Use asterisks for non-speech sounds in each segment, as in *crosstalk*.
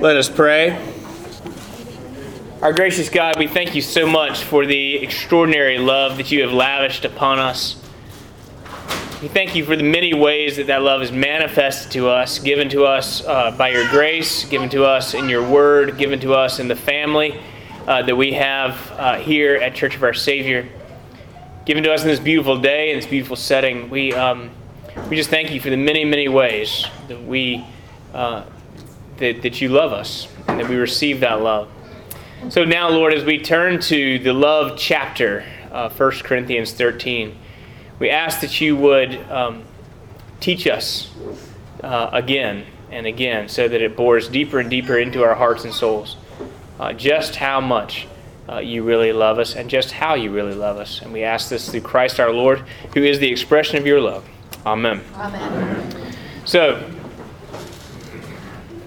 Let us pray. Our gracious God, we thank you so much for the extraordinary love that you have lavished upon us. We thank you for the many ways that that love is manifested to us, given to us uh, by your grace, given to us in your word, given to us in the family uh, that we have uh, here at Church of Our Savior, given to us in this beautiful day, in this beautiful setting. We, um, we just thank you for the many, many ways that we uh, that, that you love us and that we receive that love. So now, Lord, as we turn to the love chapter, uh, 1 Corinthians 13, we ask that you would um, teach us uh, again and again so that it bores deeper and deeper into our hearts and souls uh, just how much uh, you really love us and just how you really love us. And we ask this through Christ our Lord, who is the expression of your love. Amen. Amen. So,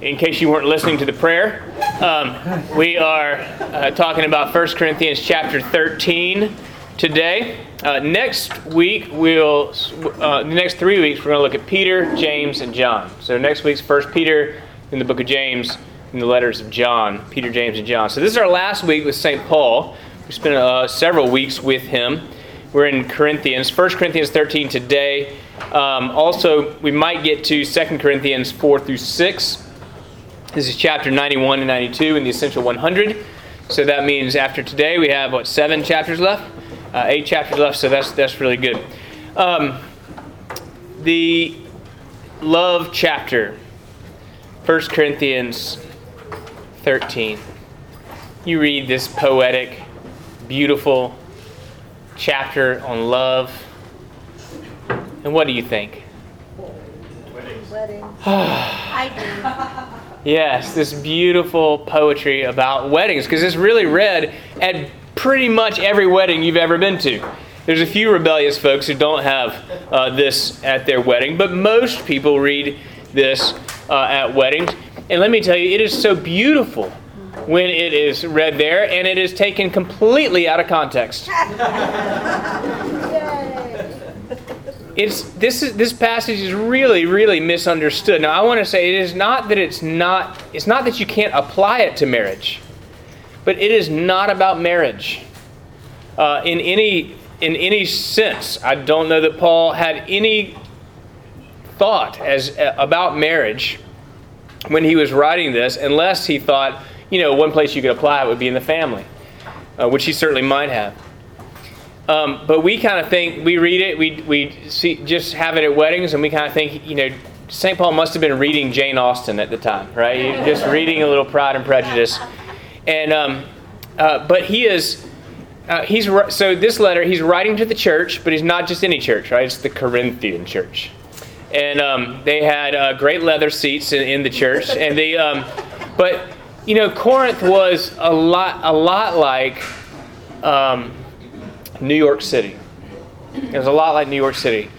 in case you weren't listening to the prayer, um, we are uh, talking about 1 Corinthians chapter 13 today. Uh, next week, we'll, uh, the next three weeks, we're going to look at Peter, James, and John. So next week's 1 Peter, in the book of James, in the letters of John, Peter, James, and John. So this is our last week with St. Paul. We spent uh, several weeks with him. We're in Corinthians, 1 Corinthians 13 today. Um, also, we might get to 2 Corinthians 4 through 6. This is chapter 91 and 92 in the Essential 100. So that means after today we have, what, seven chapters left? Uh, eight chapters left, so that's, that's really good. Um, the love chapter, 1 Corinthians 13. You read this poetic, beautiful chapter on love, and what do you think? Wedding. *sighs* I *laughs* Yes, this beautiful poetry about weddings, because it's really read at pretty much every wedding you've ever been to. There's a few rebellious folks who don't have uh, this at their wedding, but most people read this uh, at weddings. And let me tell you, it is so beautiful when it is read there, and it is taken completely out of context. *laughs* it's this is this passage is really really misunderstood. Now I want to say it is not that it's not it's not that you can't apply it to marriage, but it is not about marriage uh, in any in any sense. I don't know that Paul had any thought as uh, about marriage when he was writing this, unless he thought you know one place you could apply it would be in the family, uh, which he certainly might have. Um, but we kind of think we read it, we we see just have it at weddings, and we kind of think you know St. Paul must have been reading Jane Austen at the time, right? Just reading a little Pride and Prejudice, and um, uh, but he is. Uh, he's so this letter he's writing to the church, but he's not just any church, right? It's the Corinthian church, and um, they had uh, great leather seats in, in, the church, and they, um, but you know, Corinth was a lot, a lot like um, New York City. It was a lot like New York City.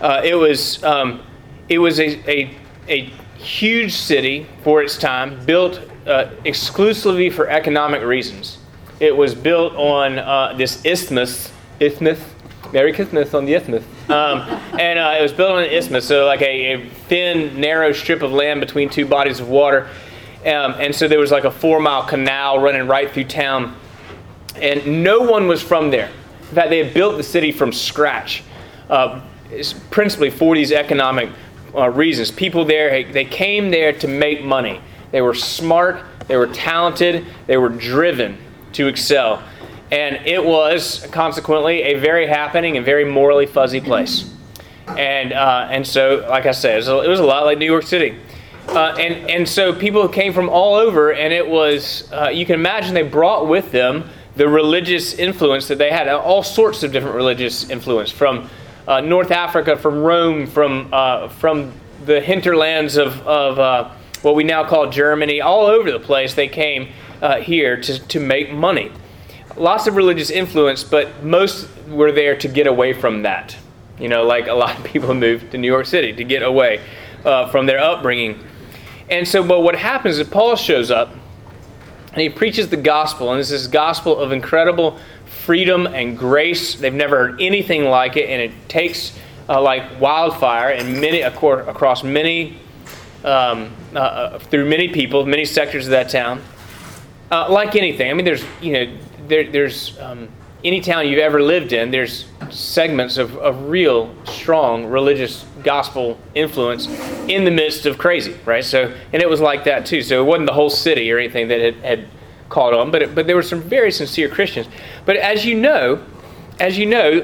Uh, it was um, it was a, a, a huge city for its time, built uh, exclusively for economic reasons. It was built on uh, this isthmus, isthmus, Merry Christmas on the isthmus, um, *laughs* and uh, it was built on an isthmus, so like a, a, thin, narrow strip of land between two bodies of water. Um, and so there was like a four mile canal running right through town, and no one was from there. In fact, they had built the city from scratch, uh, principally for these economic uh, reasons. People there, they came there to make money. They were smart, they were talented, they were driven to excel. And it was, consequently, a very happening and very morally fuzzy place. And, uh, and so, like I said, it was, a, it was, a, lot like New York City. Uh, and, and so people came from all over, and it was, uh, you can imagine they brought with them the religious influence that they had, all sorts of different religious influence from uh, North Africa, from Rome, from, uh, from the hinterlands of, of uh, what we now call Germany, all over the place. They came uh, here to, to make money. Lots of religious influence, but most were there to get away from that. You know, like a lot of people *laughs* moved to New York City to get away uh, from their upbringing. And so, but what happens is Paul shows up and he preaches the gospel, and it's this gospel of incredible freedom and grace. They've never heard anything like it, and it takes uh, like wildfire and many across many um, uh, uh, through many people, many sectors of that town. Uh, like anything, I mean, there's you know there, there's um, any town you've ever lived in, there's segments of, of real strong religious gospel influence in the midst of crazy, right? So, and it was like that too. So it wasn't the whole city or anything that had, had caught on, but it, but there were some very sincere Christians. But as you know, as you know,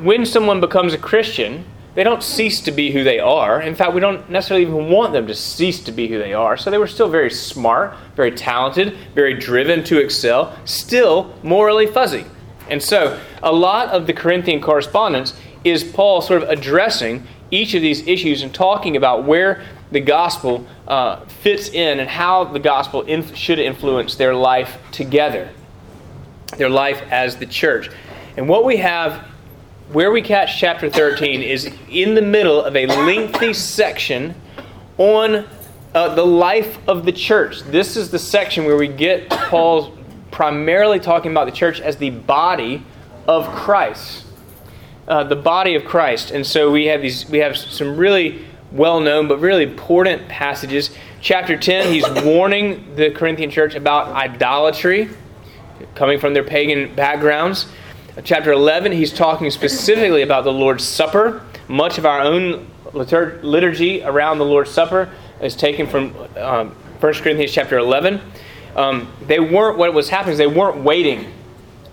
when someone becomes a Christian, they don't cease to be who they are. In fact, we don't necessarily even want them to cease to be who they are. So they were still very smart, very talented, very driven to excel, still morally fuzzy. And so a lot of the Corinthian correspondence is Paul sort of addressing each of these issues and talking about where the gospel uh, fits in and how the gospel inf- should influence their life together, their life as the church. And what we have where we catch chapter 13 is in the middle of a lengthy section on uh, the life of the church. This is the section where we get Paul's primarily talking about the church as the body of Christ. Uh, the body of Christ. And so we have these we have some really well-known but really important passages. Chapter 10, he's *coughs* warning the Corinthian church about idolatry coming from their pagan backgrounds. Chapter 11, he's talking specifically about the Lord's Supper. Much of our own liturgy around the Lord's Supper is taken from um, 1 Corinthians chapter 11. Um, they weren't, what was happening is they weren't waiting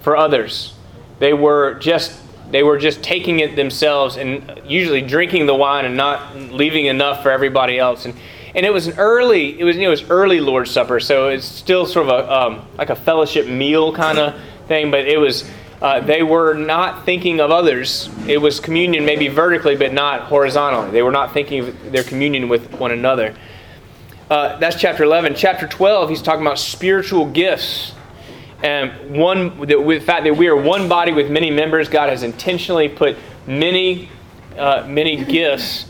for others. They were just they were just taking it themselves and usually drinking the wine and not leaving enough for everybody else. And and it was an early it was you know it was early Lord's Supper, so it's still sort of a um, like a fellowship meal kind of thing, but it was uh, they were not thinking of others. It was communion maybe vertically, but not horizontally. They were not thinking of their communion with one another. Uh, that's chapter 11. Chapter 12, he's talking about spiritual gifts. And one, the, the fact that we are one body with many members, God has intentionally put many, uh, many gifts.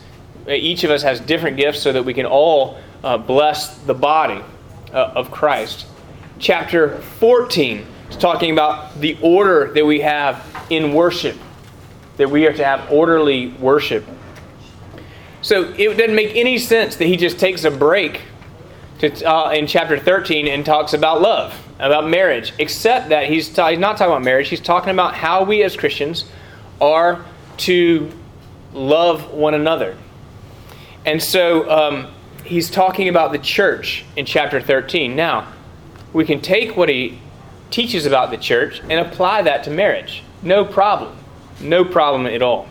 Each of us has different gifts so that we can all uh, bless the body uh, of Christ. Chapter 14 is talking about the order that we have in worship, that we are to have orderly worship. So it doesn't make any sense that he just takes a break to, uh, in chapter 13 and talks about love, about marriage, except that he's, ta- he's not talking about marriage. He's talking about how we as Christians are to love one another. And so um, he's talking about the church in chapter 13. Now, we can take what he teaches about the church and apply that to marriage. No problem. No problem at all.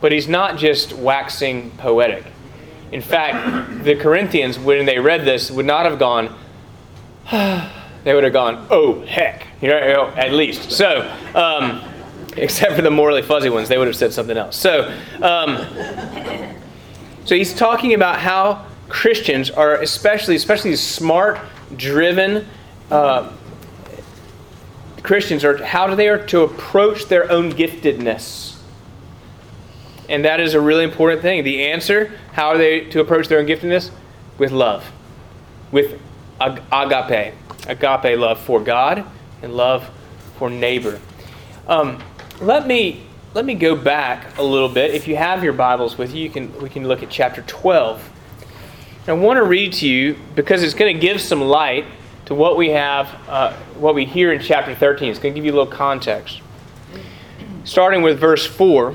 But he's not just waxing poetic. In fact, the Corinthians, when they read this, would not have gone, *sighs* they would have gone, oh, heck, you know, at least. So, um, *laughs* except for the morally fuzzy ones, they would have said something else. So, um, so he's talking about how Christians are especially, especially smart, driven, uh, Christians are how do they are to approach their own giftedness. And that is a really important thing. The answer, how are they to approach their own giftedness? With love. With agape. Agape love for God and love for neighbor. Um, let me let me go back a little bit. If you have your Bibles with you, you can we can look at chapter 12. I want to read to you because it's going to give some light to what we have, uh, what we hear in chapter 13. It's going to give you a little context. Starting with verse 4,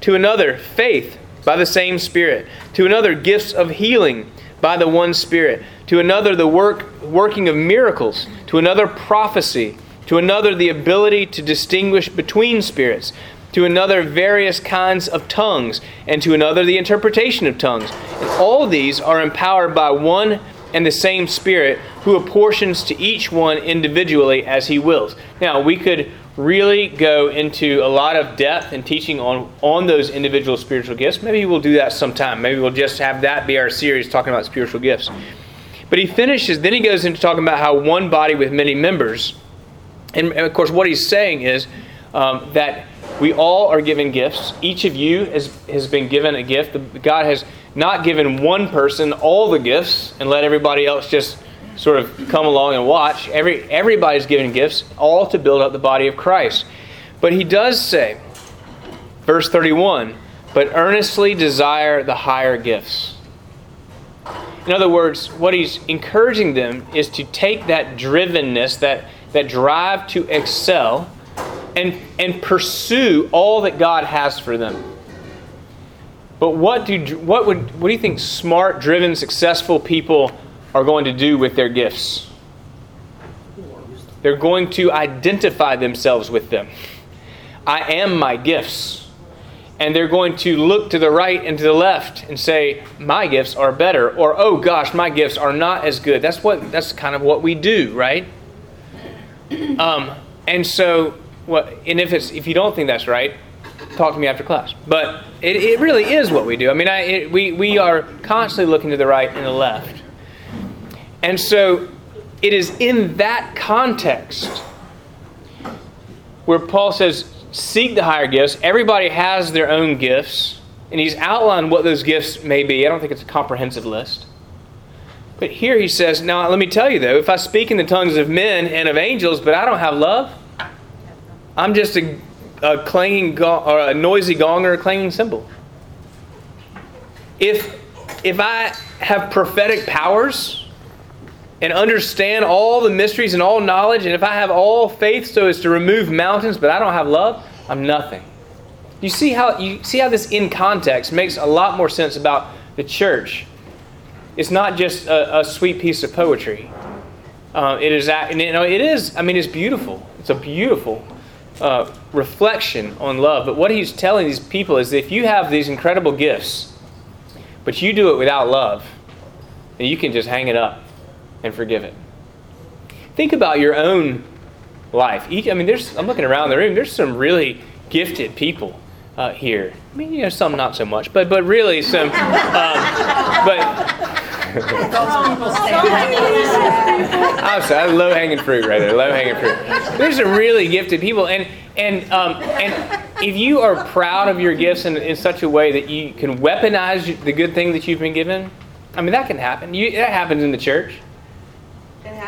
to another faith by the same Spirit, to another gifts of healing by the one Spirit, to another the work working of miracles, to another prophecy, to another the ability to distinguish between spirits, to another various kinds of tongues, and to another the interpretation of tongues. And all these are empowered by one and the same Spirit who apportions to each one individually as he wills. Now, we could really go into a lot of depth and teaching on, on those individual spiritual gifts. Maybe we'll do that sometime. Maybe we'll just have that be our series talking about spiritual gifts. But he finishes, then he goes into talking about how one body with many members. And, of course, what he's saying is um, that we all are given gifts. Each of you has, has been given a gift. God has not given one person all the gifts and let everybody else just sort of come along and watch. Every, everybody's given gifts, all to build up the body of Christ. But he does say, verse 31, but earnestly desire the higher gifts. In other words, what he's encouraging them is to take that drivenness, that, that drive to excel, and, and pursue all that God has for them. But what do, what, would, what do you think smart, driven, successful people are going to do with their gifts? They're going to identify themselves with them. I am my gifts. And they're going to look to the right and to the left and say, my gifts are better, or oh gosh, my gifts are not as good. That's what that's kind of what we do, right? *clears throat* Um, and so what and if it's if you don't think that's right, talk to me after class. But it, it really is what we do. I mean, I, it, we, we are constantly looking to the right and the left. And so it is in that context where Paul says, seek the higher gifts. Everybody has their own gifts, and he's outlined what those gifts may be. I don't think it's a comprehensive list. But here he says, Now let me tell you though, if I speak in the tongues of men and of angels, but I don't have love, I'm just a, a clanging or a noisy gong or a clanging cymbal. If if I have prophetic powers, and understand all the mysteries and all knowledge, and if I have all faith so as to remove mountains, but I don't have love, I'm nothing. You see how you see how this in context makes a lot more sense about the church. It's not just a, a sweet piece of poetry. Uh, it is, and you know, it is. I mean, it's beautiful. It's a beautiful uh, reflection on love. But what he's telling these people is if you have these incredible gifts, but you do it without love, then you can just hang it up and forgive it. Think about your own life. I mean, there's. I'm looking around the room. There's some really gifted people uh, here. I mean, you know, some not so much, but but really some. Um, but. *laughs* I'm sorry, low hanging fruit right there. Low hanging fruit. There's some really gifted people, and and um, and if you are proud of your gifts in, in such a way that you can weaponize the good thing that you've been given, I mean that can happen. You, that happens in the church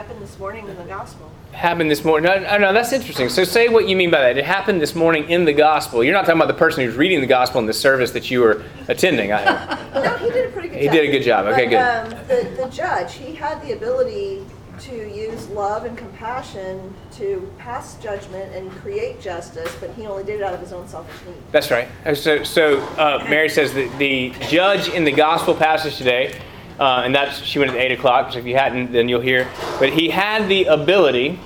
happened this morning in the gospel. Happened this morning. No, no, that's interesting. So say what you mean by that. It happened this morning in the gospel. You're not talking about the person who's reading the gospel in the service that you were attending. I *laughs* no, he did a pretty good he job. He did a good job. Okay, but, good. Um, the, the judge, he had the ability to use love and compassion to pass judgment and create justice, but he only did it out of his own selfish need. That's right. So, so uh, Mary says that the judge in the gospel passage today uh, and that's she went at eight o'clock. So if you hadn't, then you'll hear. But he had the ability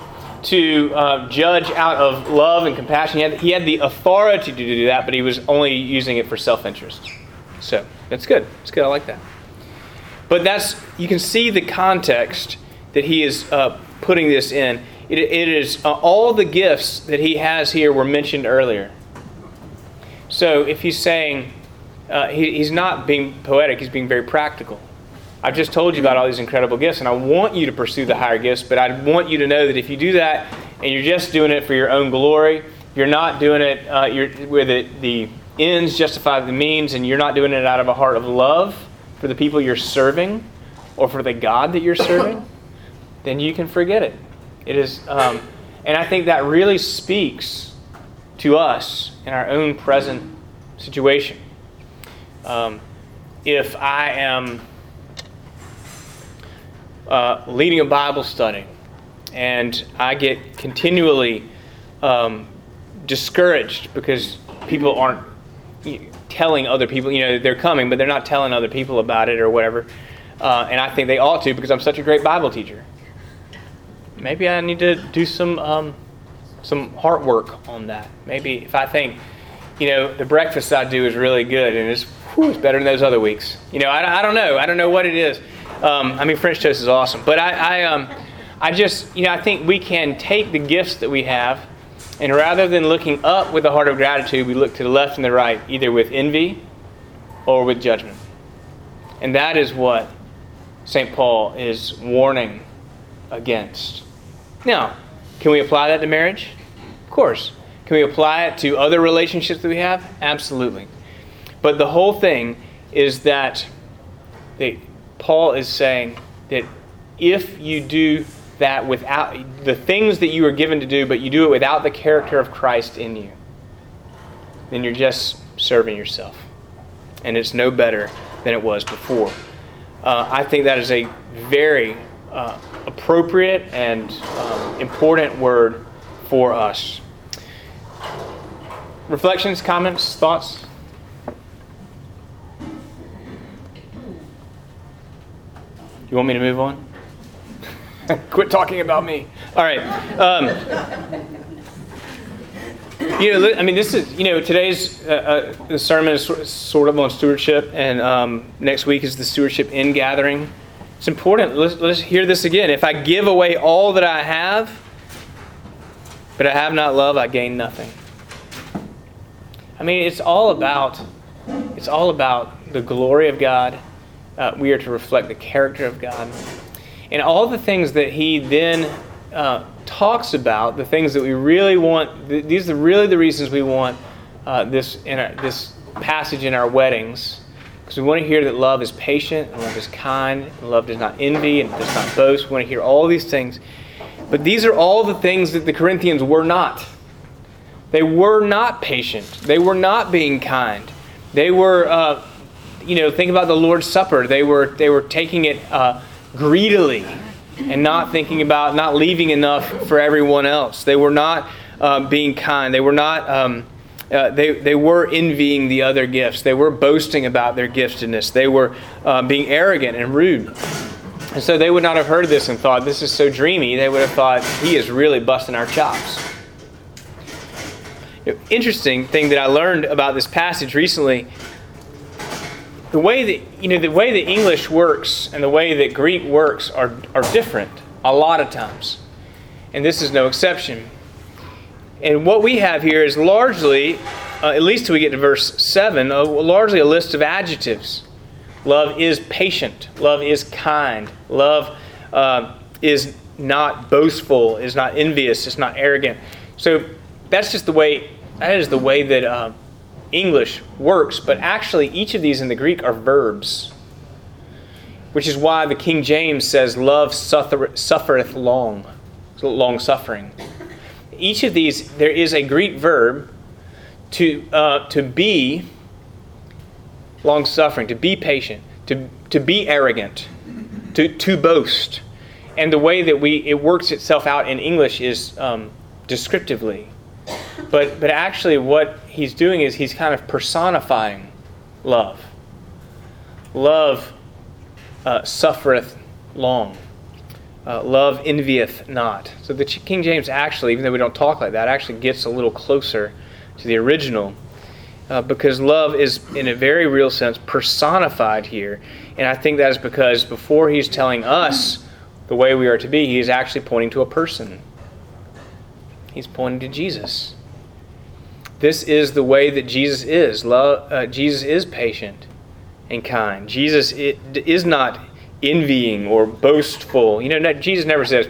to uh, judge out of love and compassion. He had, he had the authority to do that, but he was only using it for self-interest. So that's good. It's good. I like that. But that's you can see the context that he is uh, putting this in. it, it is uh, all the gifts that he has here were mentioned earlier. So if he's saying uh, he, he's not being poetic, he's being very practical. I've just told you about all these incredible gifts, and I want you to pursue the higher gifts, but I want you to know that if you do that and you're just doing it for your own glory, you're not doing it uh, you're, where the, the ends justify the means, and you're not doing it out of a heart of love for the people you're serving or for the God that you're serving, *laughs* then you can forget it. It is, um, and I think that really speaks to us in our own present situation. Um, if I am uh, leading a Bible study, and I get continually um, discouraged because people aren't telling other people, you know, they're coming, but they're not telling other people about it or whatever. Uh, and I think they ought to because I'm such a great Bible teacher. Maybe I need to do some um, some heart work on that. Maybe if I think, you know, the breakfast I do is really good and it's, whew, it's better than those other weeks. You know, I, I don't know. I don't know what it is. Um, I mean, French toast is awesome, but I, I, um, I just, you know, I think we can take the gifts that we have And rather than looking up with a heart of gratitude, we look to the left and the right, either with envy or with judgment. And that is what St. Paul is warning against. Now, can we apply that to marriage? Of course. Can we apply it to other relationships that we have? Absolutely. But the whole thing is that they, Paul is saying that if you do that without the things that you are given to do, but you do it without the character of Christ in you, then you're just serving yourself. And it's no better than it was before. Uh, I think that is a very uh, appropriate and um, important word for us. Reflections, comments, thoughts? You want me to move on? *laughs* Quit talking about me. All right. Um, you know, I mean, this is you know today's uh, uh, the sermon is sort of on stewardship, and um, next week is the stewardship in gathering. It's important. Let's, let's hear this again. If I give away all that I have, but I have not love, I gain nothing. I mean, it's all about it's all about the glory of God. Uh, we are to reflect the character of God, and all the things that He then uh, talks about, the things that we really want. Th- these are really the reasons we want uh, this in our, this passage in our weddings, because we want to hear that love is patient, and love is kind, and love does not envy, and does not boast. We want to hear all these things, but these are all the things that the Corinthians were not. They were not patient. They were not being kind. They were, uh, you know, think about the Lord's Supper. They were they were taking it uh, greedily and not thinking about not leaving enough for everyone else. They were not uh, being kind. They were not. Um, uh, they, they were envying the other gifts. They were boasting about their giftedness. They were uh, being arrogant and rude. And so they would not have heard this and thought, this is so dreamy. They would have thought, he is really busting our chops interesting thing that I learned about this passage recently. The way that you know the way that English works and the way that Greek works are, are different a lot of times. And this is no exception. And what we have here is largely, uh, at least till we get to verse 7, uh, largely a list of adjectives. Love is patient. Love is kind. Love uh, is not boastful, is not envious, is not arrogant. So that's just the way that is the way that uh, English works, but actually, each of these in the Greek are verbs, which is why the King James says, Love suffereth long, long suffering. Each of these, there is a Greek verb to, uh, to be long suffering, to be patient, to, to be arrogant, to, to boast. And the way that we, it works itself out in English is um, descriptively. But, but actually, what he's doing is he's kind of personifying love. Love uh, suffereth long. Uh, love envieth not. So the King James actually, even though we don't talk like that, actually gets a little closer to the original. Uh, because love is, in a very real sense, personified here. And I think that is because before he's telling us the way we are to be, he is actually pointing to a person. He's pointing to Jesus. This is the way that Jesus is. Love, uh, Jesus is patient and kind. Jesus is not envying or boastful. You know, Jesus never says,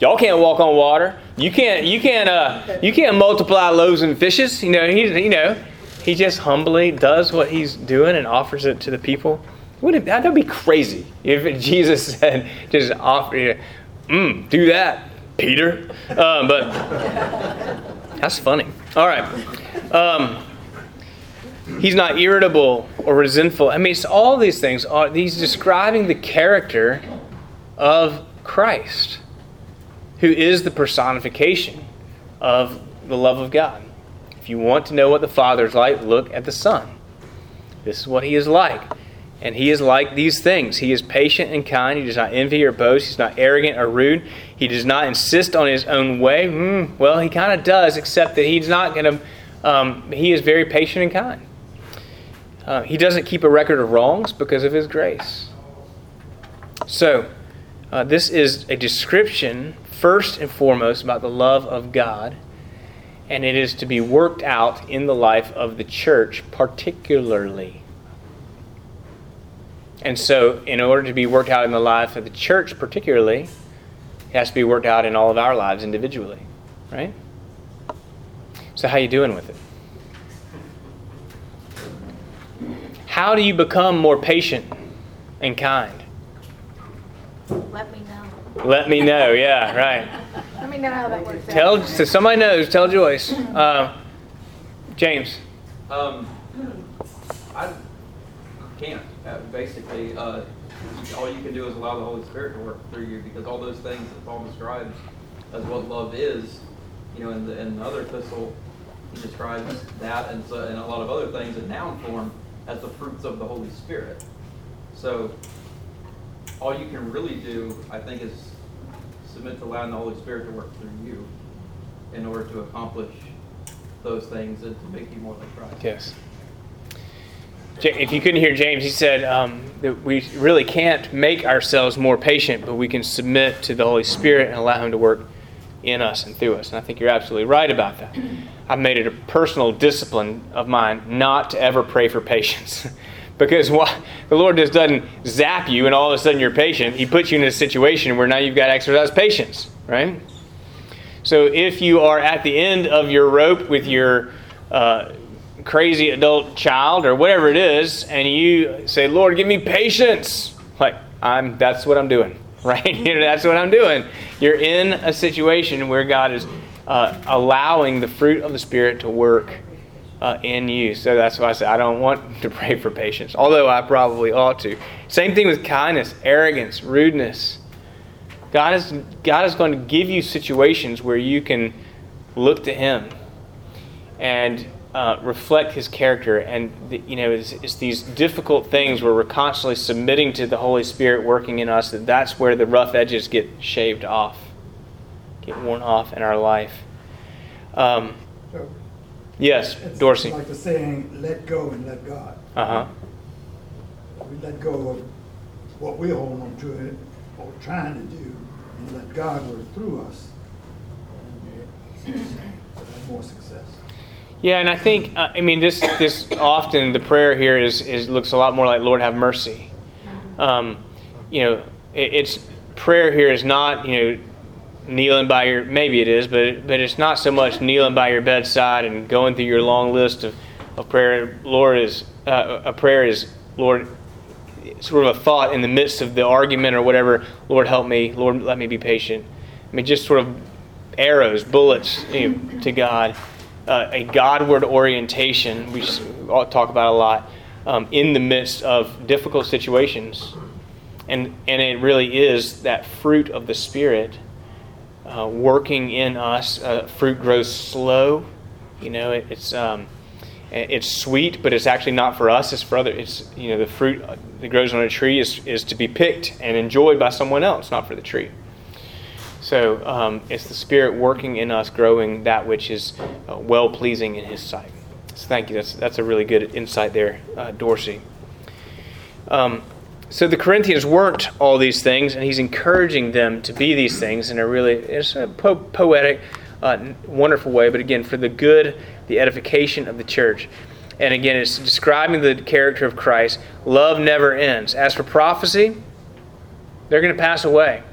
"Y'all can't walk on water. You can't. You can't. Uh, you can't multiply loaves and fishes." You know, he. You know, he just humbly does what he's doing and offers it to the people. Wouldn't that'd be crazy if Jesus *laughs* said, "Just offer, you mm, do that, Peter." Um, but *laughs* that's funny. All right. Um, he's not irritable or resentful. I mean, it's all these things. Are, he's describing the character of Christ, who is the personification of the love of God. If you want to know what the Father is like, look at the Son. This is what he is like. And he is like these things. He is patient and kind. He does not envy or boast. He's not arrogant or rude. He does not insist on his own way. Mm, well, he kind of does, except that he's not going to, um, he is very patient and kind. Uh, he doesn't keep a record of wrongs because of his grace. So, uh, this is a description, first and foremost, about the love of God. and it is to be worked out in the life of the church, particularly. And so, in order to be worked out in the life of the church, particularly, it has to be worked out in all of our lives individually, right? So, how you doing with it? How do you become more patient and kind? Let me know. Let me know. Yeah, right. Let me know how that works out. Tell so somebody knows. Tell Joyce. Uh, James. Um, I can't. Uh, basically, uh, all you can do is allow the Holy Spirit to work through you because all those things that Paul describes as what love is, you know, in the, in the other epistle, he describes that and, so, and a lot of other things in noun form as the fruits of the Holy Spirit. So, all you can really do, I think, is submit to allowing the Holy Spirit to work through you in order to accomplish those things and to make you more like Christ. Yes. If you couldn't hear James, he said um, that we really can't make ourselves more patient, but we can submit to the Holy Spirit and allow Him to work in us and through us. And I think you're absolutely right about that. *clears throat* I've made it a personal discipline of mine not to ever pray for patience. *laughs* because the Lord just doesn't zap you and all of a sudden you're patient. He puts you in a situation where now you've got to exercise patience, right? So if you are at the end of your rope with your uh, crazy adult child or whatever it is, and you say, "Lord, give me patience," like I'm, that's what I'm doing, *laughs* right? *laughs* you know, that's what I'm doing. You're in a situation where God is uh, allowing the fruit of the Spirit to work uh, in you. So that's why I say I don't want *laughs* to pray for patience, although I probably ought to. Same thing with kindness, arrogance, rudeness. God is, God is going to give you situations where you can look to Him and uh, reflect His character. And, the, you know, it's, it's, these difficult things where we're constantly submitting to the Holy Spirit working in us that that's where the rough edges get shaved off, get worn off in our life. Um, So yes, it's Dorsey. Like the saying, let go and let God. Uh huh. We let go of what we're holding on to it, or trying to do, and let God work through us. And more success. Yeah, and I think uh, I mean this. This often the prayer here is, is looks a lot more like Lord have mercy. Um, you know, it, it's prayer here is not you know kneeling by your maybe it is, but but it's not so much kneeling by your bedside and going through your long list of, of prayer. Lord is uh, a prayer is Lord sort of a thought in the midst of the argument or whatever. Lord help me. Lord let me be patient. I mean just sort of arrows, bullets you know, to God uh, a Godward orientation, we talk about a lot, um, in the midst of difficult situations. And, and it really is that fruit of the Spirit uh, working in us. Uh, fruit grows slow. You know, it, it's, um, it's sweet, but it's actually not for us. It's for other. It's you know the fruit that grows on a tree is, is to be picked and enjoyed by someone else, not for the tree. So um, it's the Spirit working in us, growing that which is uh, well pleasing in His sight. So thank you. That's that's a really good insight there, uh, Dorsey. Um, so the Corinthians weren't all these things, and he's encouraging them to be these things in a really it's a po- poetic, uh, wonderful way. But again, for the good, the edification of the church. And again, it's describing the character of Christ. Love never ends. As for prophecy, they're going to pass away.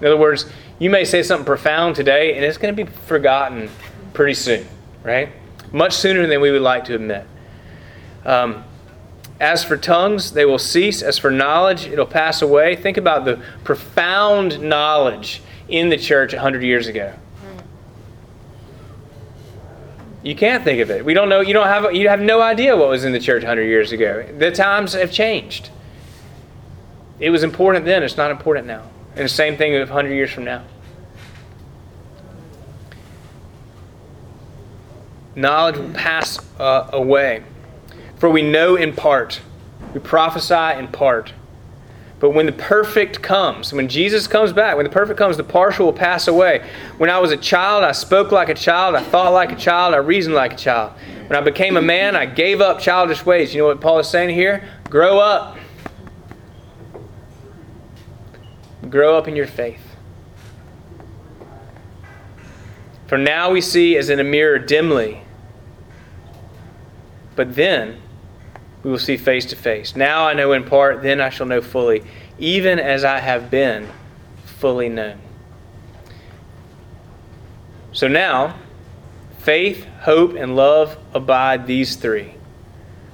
In other words, you may say something profound today, and it's going to be forgotten pretty soon, right? Much sooner than we would like to admit. Um, as for tongues, they will cease. As for knowledge, it'll pass away. Think about the profound knowledge in the church 100 years ago. You can't think of it. We don't know. You don't have. You have no idea what was in the church 100 years ago. The times have changed. It was important then. It's not important now. And the same thing 100 years from now. Knowledge will pass uh, away. For we know in part, we prophesy in part. But when the perfect comes, when Jesus comes back, when the perfect comes, the partial will pass away. When I was a child, I spoke like a child, I thought like a child, I reasoned like a child. When I became a man, I gave up childish ways. You know what Paul is saying here? Grow up. Grow up in your faith. For now we see as in a mirror dimly, but then we will see face to face. Now I know in part, then I shall know fully, even as I have been fully known. So now, faith, hope, and love abide these three.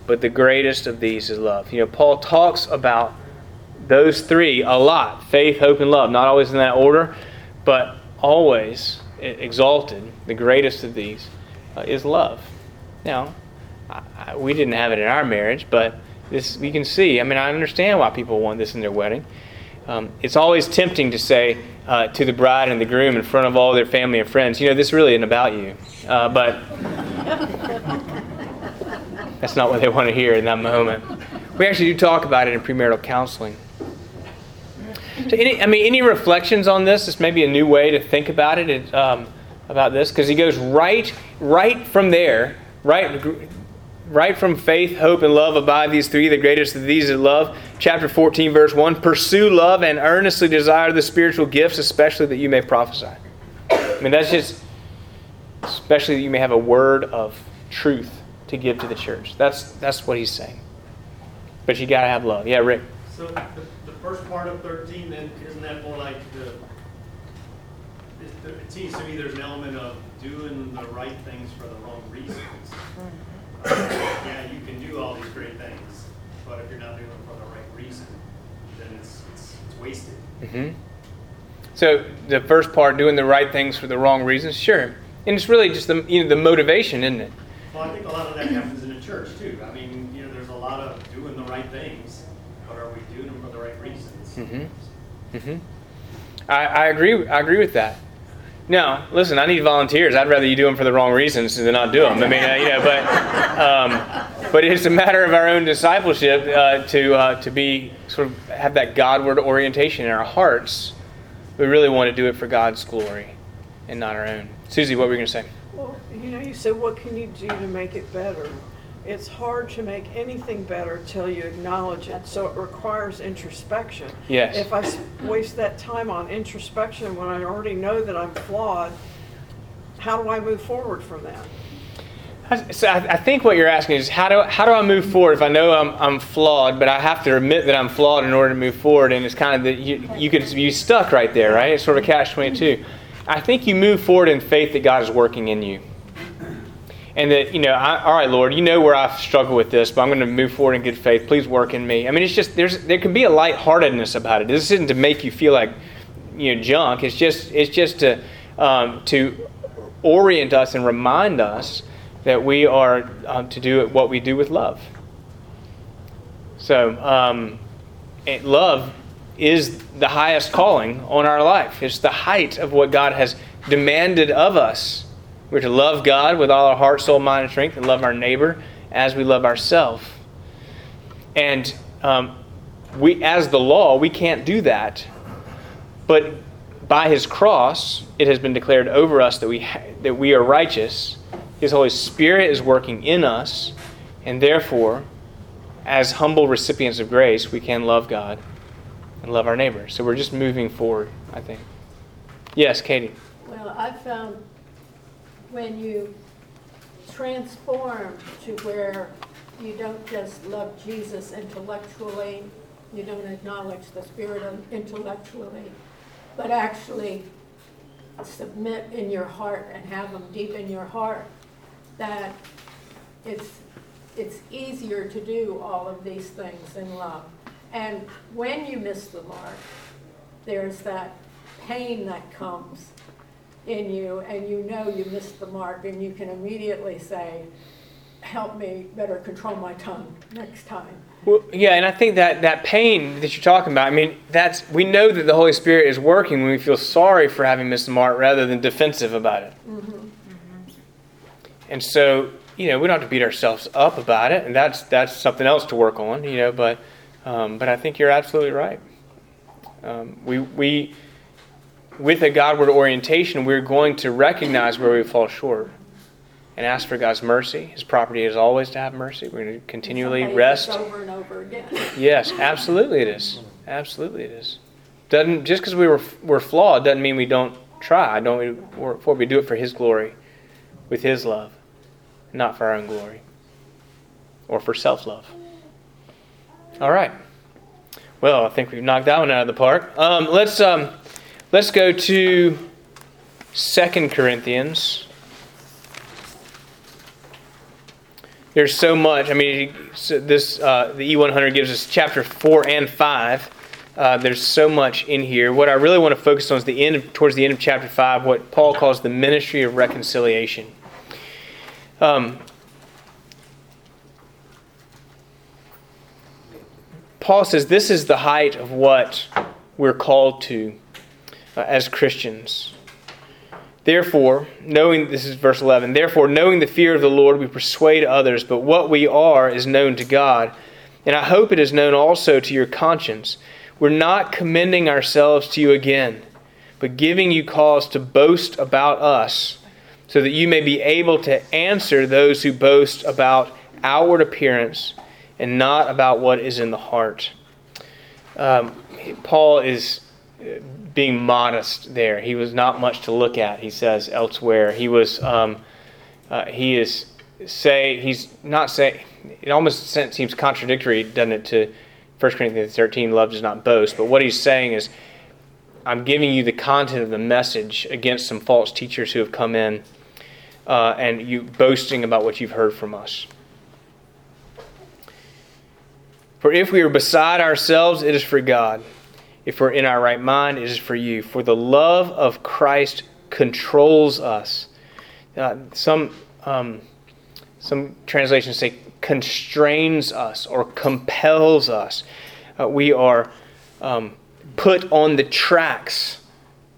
But the greatest of these is love. You know, Paul talks about those three a lot faith, hope, and love. Not always in that order, but always exalted. The greatest of these uh, is love. Now, I, I, we didn't have it in our marriage, but this you can see. I mean, I understand why people want this in their wedding. Um, it's always tempting to say uh, to the bride and the groom in front of all their family and friends, you know, this really isn't about you. Uh, but *laughs* that's not what they want to hear in that moment. We actually do talk about it in premarital counseling. Any, I mean, any reflections on this? This may be a new way to think about it, um, about this, because he goes right, right from there, right, right from faith, hope, and love abide these three. The greatest of these is love. Chapter 14, verse 1 Pursue love and earnestly desire the spiritual gifts, especially that you may prophesy. I mean, that's just, especially that you may have a word of truth to give to the church. That's, that's what he's saying. But you got to have love. Yeah, Rick. So first part of 13, then, isn't that more like the, it, it seems to me there's an element of doing the right things for the wrong reasons. Yeah, you can do all these great things, but if you're not doing them for the right reason, then it's, it's, it's wasted. Mm-hmm. So the first part, doing the right things for the wrong reasons, sure, and it's really just the you know the motivation, isn't it? Well, I think a lot of that happens in the church too. I mean, you know, there's a lot of doing the right things, but are we doing them for the right reasons? Mm-hmm. Mm-hmm. I, I agree. I agree with that. Now, listen. I need volunteers. I'd rather you do them for the wrong reasons than not do them. I mean, uh, you know, but um, but it's a matter of our own discipleship uh, to uh, to be sort of have that Godward orientation in our hearts. We really want to do it for God's glory and not our own. Susie, what were you going to say? Well, you know, you said, what can you do to make it better? It's hard to make anything better till you acknowledge it, so it requires introspection. Yes. If I s- waste that time on introspection when I already know that I'm flawed, how do I move forward from that? So I, I think what you're asking is how do how do I move forward if I know I'm, I'm flawed, but I have to admit that I'm flawed in order to move forward, and it's kind of that you you could be stuck right there, right? It's sort of a catch twenty two. I think you move forward in faith that God is working in you, and that you know, I, all right, Lord, you know where I've struggled with this, but I'm going to move forward in good faith. Please work in me. I mean, it's just there's there can be a lightheartedness about it. This isn't to make you feel like you know junk. It's just it's just to um, to orient us and remind us that we are um, to do what we do with love. So, um, love is the highest calling on our life. It's the height of what God has demanded of us. We're to love God with all our heart, soul, mind, and strength, and love our neighbor as we love ourselves. And um, we, as the law, we can't do that. But by His cross, it has been declared over us that we ha- that we are righteous. His Holy Spirit is working in us, and therefore, as humble recipients of grace, we can love God and love our neighbor. So we're just moving forward, I think. Yes, Katie. Well, I found when you transform to where you don't just love Jesus intellectually, you don't acknowledge the Spirit intellectually, but actually submit in your heart and have them deep in your heart, that it's, it's easier to do all of these things in love. And when you miss the mark, there's that pain that comes in you, and you know you missed the mark, and you can immediately say, Help me better control my tongue next time. Well, yeah, and I think that that pain that you're talking about, I mean, that's we know that the Holy Spirit is working when we feel sorry for having missed the mark rather than defensive about it. Mm-hmm. And so, you know, we don't have to beat ourselves up about it, and that's that's something else to work on, you know. But um, but I think you're absolutely right. Um, we we with a Godward orientation, we're going to recognize where we fall short and ask for God's mercy. His property is always to have mercy. We're going to continually rest. over and over again. *laughs* Yes, absolutely it is. Absolutely it is. Doesn't just because we were we're flawed doesn't mean we don't try, don't we? For we do it for His glory, with His love, not for our own glory or for self love. All right. Well, I think we've knocked that one out of the park. Um, let's um, let's go to Second Corinthians. There's so much. I mean, this uh, the E100 gives us chapter four and five. Uh, there's so much in here. What I really want to focus on is the end, of, towards the end of chapter five, what Paul calls the ministry of reconciliation. Um, Paul says this is the height of what we're called to uh, as Christians. Therefore, knowing, this is verse 11, therefore, knowing the fear of the Lord, we persuade others, but what we are is known to God. And I hope it is known also to your conscience. We're not commending ourselves to you again, but giving you cause to boast about us, so that you may be able to answer those who boast about outward appearance and not about what is in the heart. Um, Paul is being modest there. He was not much to look at, he says elsewhere. He was, um, uh, he is say, he's not saying, it almost seems contradictory, doesn't it, to 1 Corinthians 13, love does not boast. But what he's saying is, I'm giving you the content of the message against some false teachers who have come in uh, and you boasting about what you've heard from us. For if we are beside ourselves, it is for God. If we're in our right mind, it is for you. For the love of Christ controls us. Uh, some um, some translations say constrains us or compels us. Uh, we are um, put on the tracks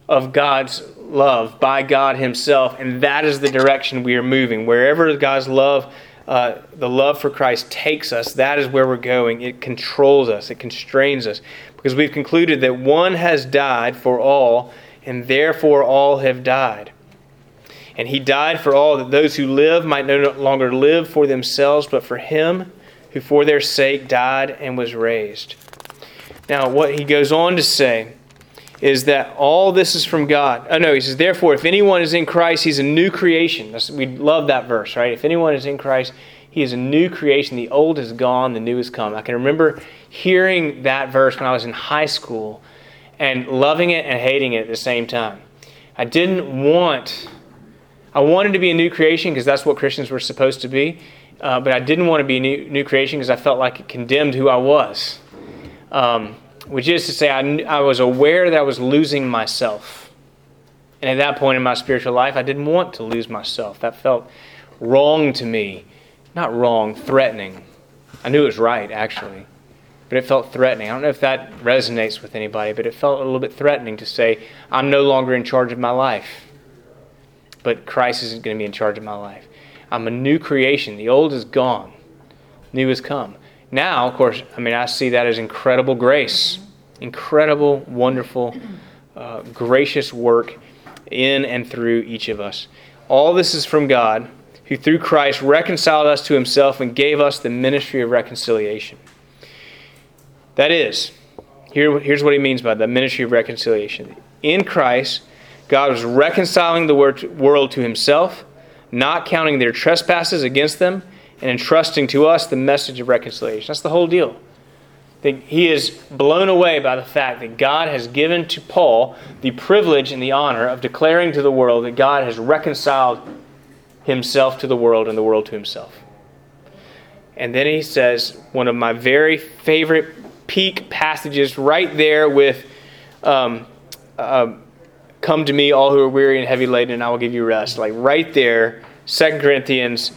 of God's love by God Himself, and that is the direction we are moving. Wherever God's love, uh, the love for Christ takes us, that is where we're going. It controls us, it constrains us because we've concluded that one has died for all, and therefore all have died. And he died for all, that those who live might no longer live for themselves, but for him who for their sake died and was raised. Now, what he goes on to say is that all this is from God. Oh, no, he says, therefore, if anyone is in Christ, he's a new creation. That's, we love that verse, right? If anyone is in Christ, he is a new creation. The old is gone, the new has come. I can remember hearing that verse when I was in high school and loving it and hating it at the same time. I didn't want, I wanted to be a new creation because that's what Christians were supposed to be, uh, but I didn't want to be a new, new creation because I felt like it condemned who I was. Um, which is to say, I, I was aware that I was losing myself. And at that point in my spiritual life, I didn't want to lose myself. That felt wrong to me. Not wrong, threatening. I knew it was right, actually but it felt threatening. I don't know if that resonates with anybody, but it felt a little bit threatening to say, I'm no longer in charge of my life, but Christ isn't going to be in charge of my life. I'm a new creation. The old is gone, new has come. Now, of course, I mean, I see that as incredible grace, incredible, wonderful, uh, gracious work in and through each of us. All this is from God, who through Christ reconciled us to himself and gave us the ministry of reconciliation. That is, here, here's what he means by the ministry of reconciliation. In Christ, God was reconciling the world to himself, not counting their trespasses against them, and entrusting to us the message of reconciliation. That's the whole deal. He is blown away by the fact that God has given to Paul the privilege and the honor of declaring to the world that God has reconciled himself to the world and the world to himself. And then he says, one of my very favorite peak passages right there with um, uh, come to me all who are weary and heavy laden and i will give you rest. Like right there 2 corinthians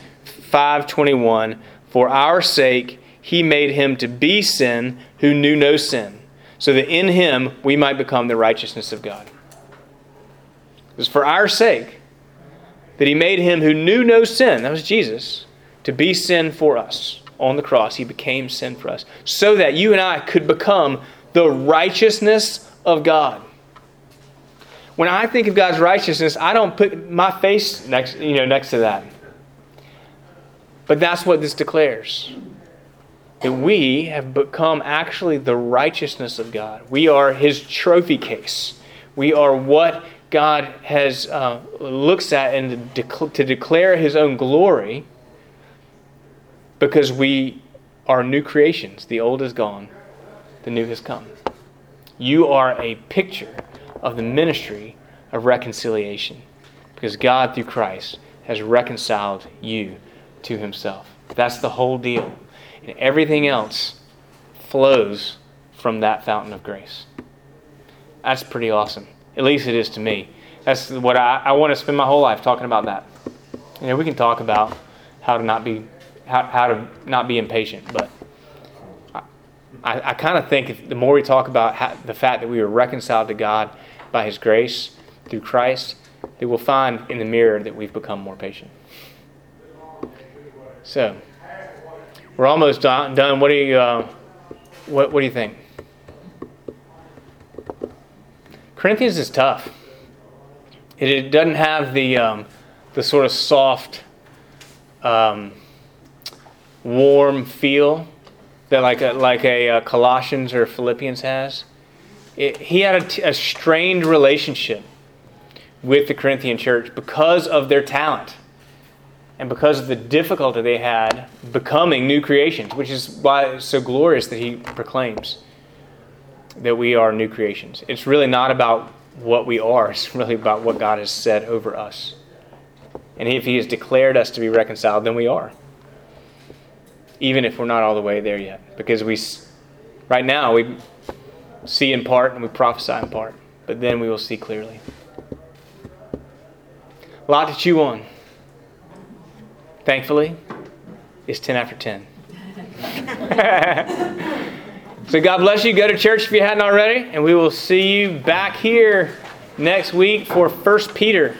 5.21 for our sake he made him to be sin who knew no sin so that in him we might become the righteousness of god. It was for our sake that he made him who knew no sin that was jesus to be sin for us on the cross. He became sin for us so that you and I could become the righteousness of God. When I think of God's righteousness, I don't put my face next, you know, next to that. But that's what this declares. That we have become actually the righteousness of God. We are his trophy case. We are what God has uh, looks at and to, dec- to declare His own glory, because we are new creations. The old is gone, the new has come. You are a picture of the ministry of reconciliation, because God through Christ has reconciled you to Himself. That's the whole deal, and everything else flows from that fountain of grace. That's pretty awesome. At least it is to me. That's what I, I want to spend my whole life talking about that. You know, we can talk about how to not be how, how to not be impatient, but I, I, kind of think if, the more we talk about how, the fact that we were reconciled to God by His grace through Christ, that we'll find in the mirror that we've become more patient. So, we're almost done. done. What do you uh, what What do you think? Corinthians is tough. It, it doesn't have the um, the sort of soft, um, warm feel that like a, like a, uh Colossians or Philippians has. It, he had a, t- a strained relationship with the Corinthian church because of their talent and because of the difficulty they had becoming new creations, which is why it's so glorious that he proclaims that we are new creations. It's really not about what we are, it's really about what God has said over us. And if He has declared us to be reconciled, then we are. Even if we're not all the way there yet. Because we, right now, we see in part and we prophesy in part, but then we will see clearly. A lot to chew on. Thankfully, it's 10 after 10. *laughs* So God bless you. Go to church if you hadn't already, and we will see you back here next week for First Peter.